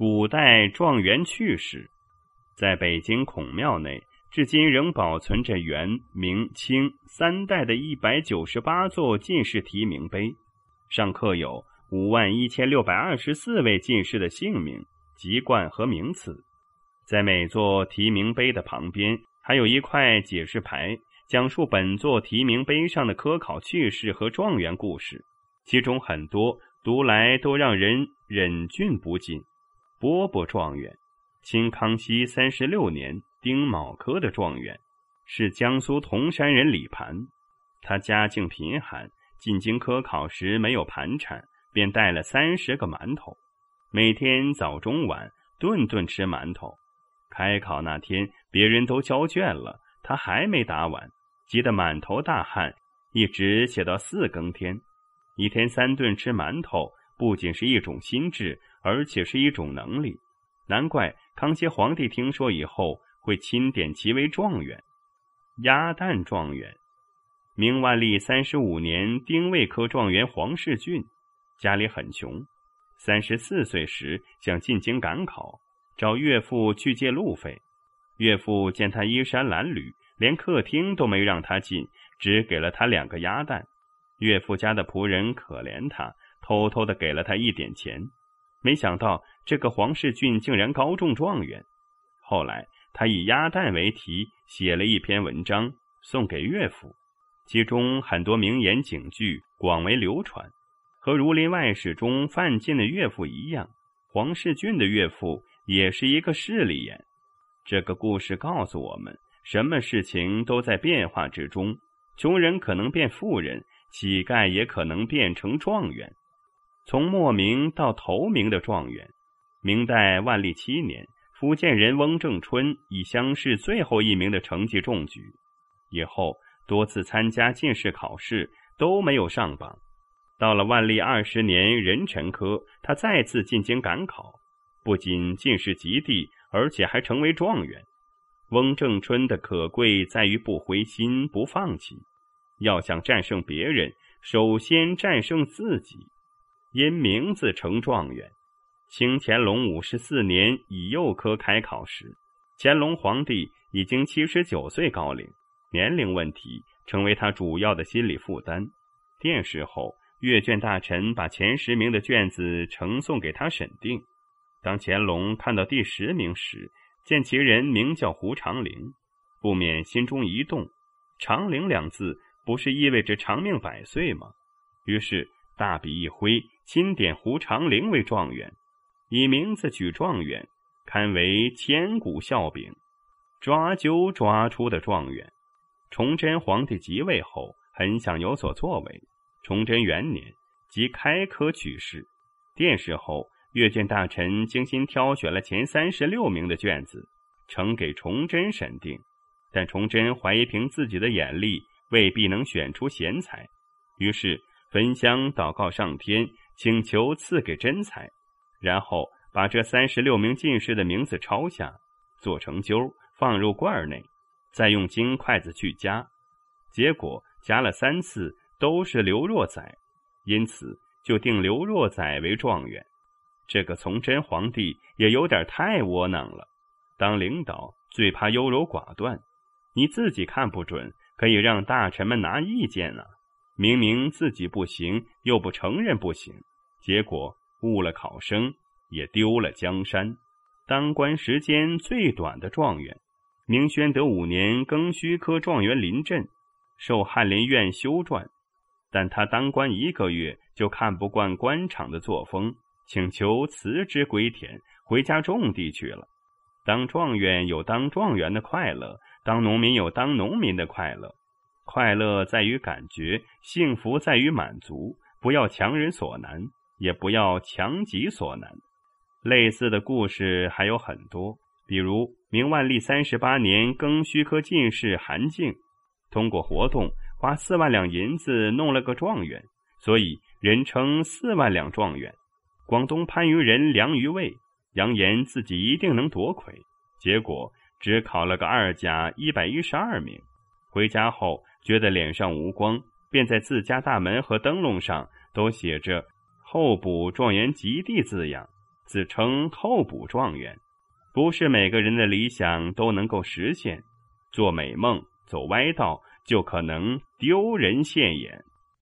古代状元趣事，在北京孔庙内，至今仍保存着元、明、清三代的一百九十八座进士提名碑，上刻有五万一千六百二十四位进士的姓名、籍贯和名次。在每座提名碑的旁边，还有一块解释牌，讲述本座提名碑上的科考趣事和状元故事，其中很多。读来都让人忍俊不禁。波波状元，清康熙三十六年丁卯科的状元，是江苏铜山人李盘。他家境贫寒，进京科考时没有盘缠，便带了三十个馒头，每天早中晚顿顿吃馒头。开考那天，别人都交卷了，他还没答完，急得满头大汗，一直写到四更天。一天三顿吃馒头，不仅是一种心智，而且是一种能力。难怪康熙皇帝听说以后，会钦点其为状元。鸭蛋状元，明万历三十五年丁未科状元黄世俊，家里很穷，三十四岁时想进京赶考，找岳父去借路费。岳父见他衣衫褴褛，连客厅都没让他进，只给了他两个鸭蛋。岳父家的仆人可怜他，偷偷的给了他一点钱。没想到这个黄世俊竟然高中状元。后来他以鸭蛋为题写了一篇文章送给岳父，其中很多名言警句广为流传。和《儒林外史》中范进的岳父一样，黄世俊的岳父也是一个势利眼。这个故事告诉我们，什么事情都在变化之中，穷人可能变富人。乞丐也可能变成状元，从末名到头名的状元。明代万历七年，福建人翁正春以乡试最后一名的成绩中举，以后多次参加进士考试都没有上榜。到了万历二十年壬辰科，他再次进京赶考，不仅进士及第，而且还成为状元。翁正春的可贵在于不灰心、不放弃。要想战胜别人，首先战胜自己。因名字成状元。清乾隆五十四年乙酉科开考时，乾隆皇帝已经七十九岁高龄，年龄问题成为他主要的心理负担。殿试后，阅卷大臣把前十名的卷子呈送给他审定。当乾隆看到第十名时，见其人名叫胡长龄，不免心中一动。长龄两字。不是意味着长命百岁吗？于是大笔一挥，钦点胡长龄为状元，以名字取状元，堪为千古笑柄。抓阄抓出的状元。崇祯皇帝即位后，很想有所作为。崇祯元年，即开科取士，殿试后，阅卷大臣精心挑选了前三十六名的卷子，呈给崇祯审定。但崇祯怀疑凭自己的眼力。未必能选出贤才，于是焚香祷告上天，请求赐给真才，然后把这三十六名进士的名字抄下，做成阄，放入罐内，再用金筷子去夹，结果夹了三次都是刘若宰，因此就定刘若宰为状元。这个崇祯皇帝也有点太窝囊了，当领导最怕优柔寡断，你自己看不准。可以让大臣们拿意见啊！明明自己不行，又不承认不行，结果误了考生，也丢了江山。当官时间最短的状元，明宣德五年庚戌科状元林震，受翰林院修撰，但他当官一个月就看不惯官场的作风，请求辞职归田，回家种地去了。当状元有当状元的快乐。当农民有当农民的快乐，快乐在于感觉，幸福在于满足。不要强人所难，也不要强己所难。类似的故事还有很多，比如明万历三十八年庚戌科进士韩敬，通过活动花四万两银子弄了个状元，所以人称四万两状元。广东番禺人梁于卫扬言自己一定能夺魁，结果。只考了个二甲一百一十二名，回家后觉得脸上无光，便在自家大门和灯笼上都写着“候补状元及第”字样，自称候补状元。不是每个人的理想都能够实现，做美梦、走歪道，就可能丢人现眼。